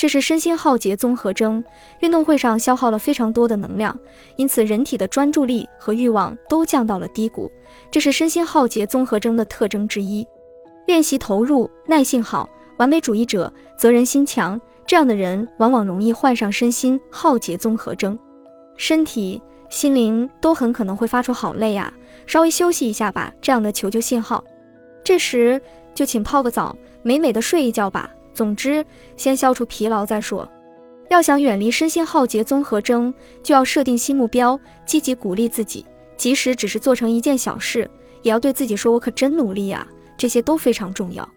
这是身心耗竭综合征，运动会上消耗了非常多的能量，因此人体的专注力和欲望都降到了低谷，这是身心耗竭综合征的特征之一。练习投入、耐性好、完美主义者、责任心强，这样的人往往容易患上身心耗竭综合征，身体、心灵都很可能会发出“好累啊，稍微休息一下吧”这样的求救信号。这时就请泡个澡，美美的睡一觉吧。总之，先消除疲劳再说。要想远离身心耗竭综合征，就要设定新目标，积极鼓励自己。即使只是做成一件小事，也要对自己说：“我可真努力呀。”这些都非常重要。